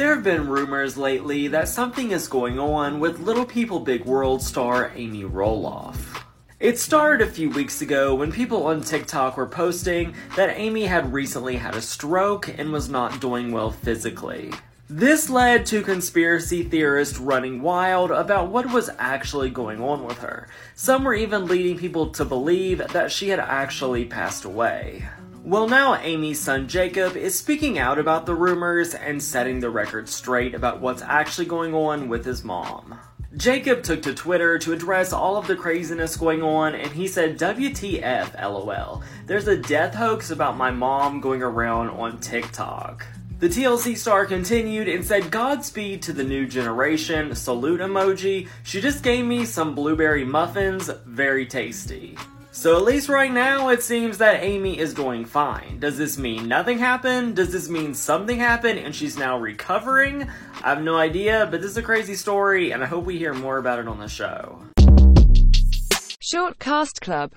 There have been rumors lately that something is going on with Little People Big World star Amy Roloff. It started a few weeks ago when people on TikTok were posting that Amy had recently had a stroke and was not doing well physically. This led to conspiracy theorists running wild about what was actually going on with her. Some were even leading people to believe that she had actually passed away. Well, now Amy's son Jacob is speaking out about the rumors and setting the record straight about what's actually going on with his mom. Jacob took to Twitter to address all of the craziness going on and he said, WTF, lol. There's a death hoax about my mom going around on TikTok. The TLC star continued and said, Godspeed to the new generation, salute emoji. She just gave me some blueberry muffins, very tasty. So at least right now, it seems that Amy is doing fine. Does this mean nothing happened? Does this mean something happened and she's now recovering? I have no idea, but this is a crazy story, and I hope we hear more about it on the show. Short Cast Club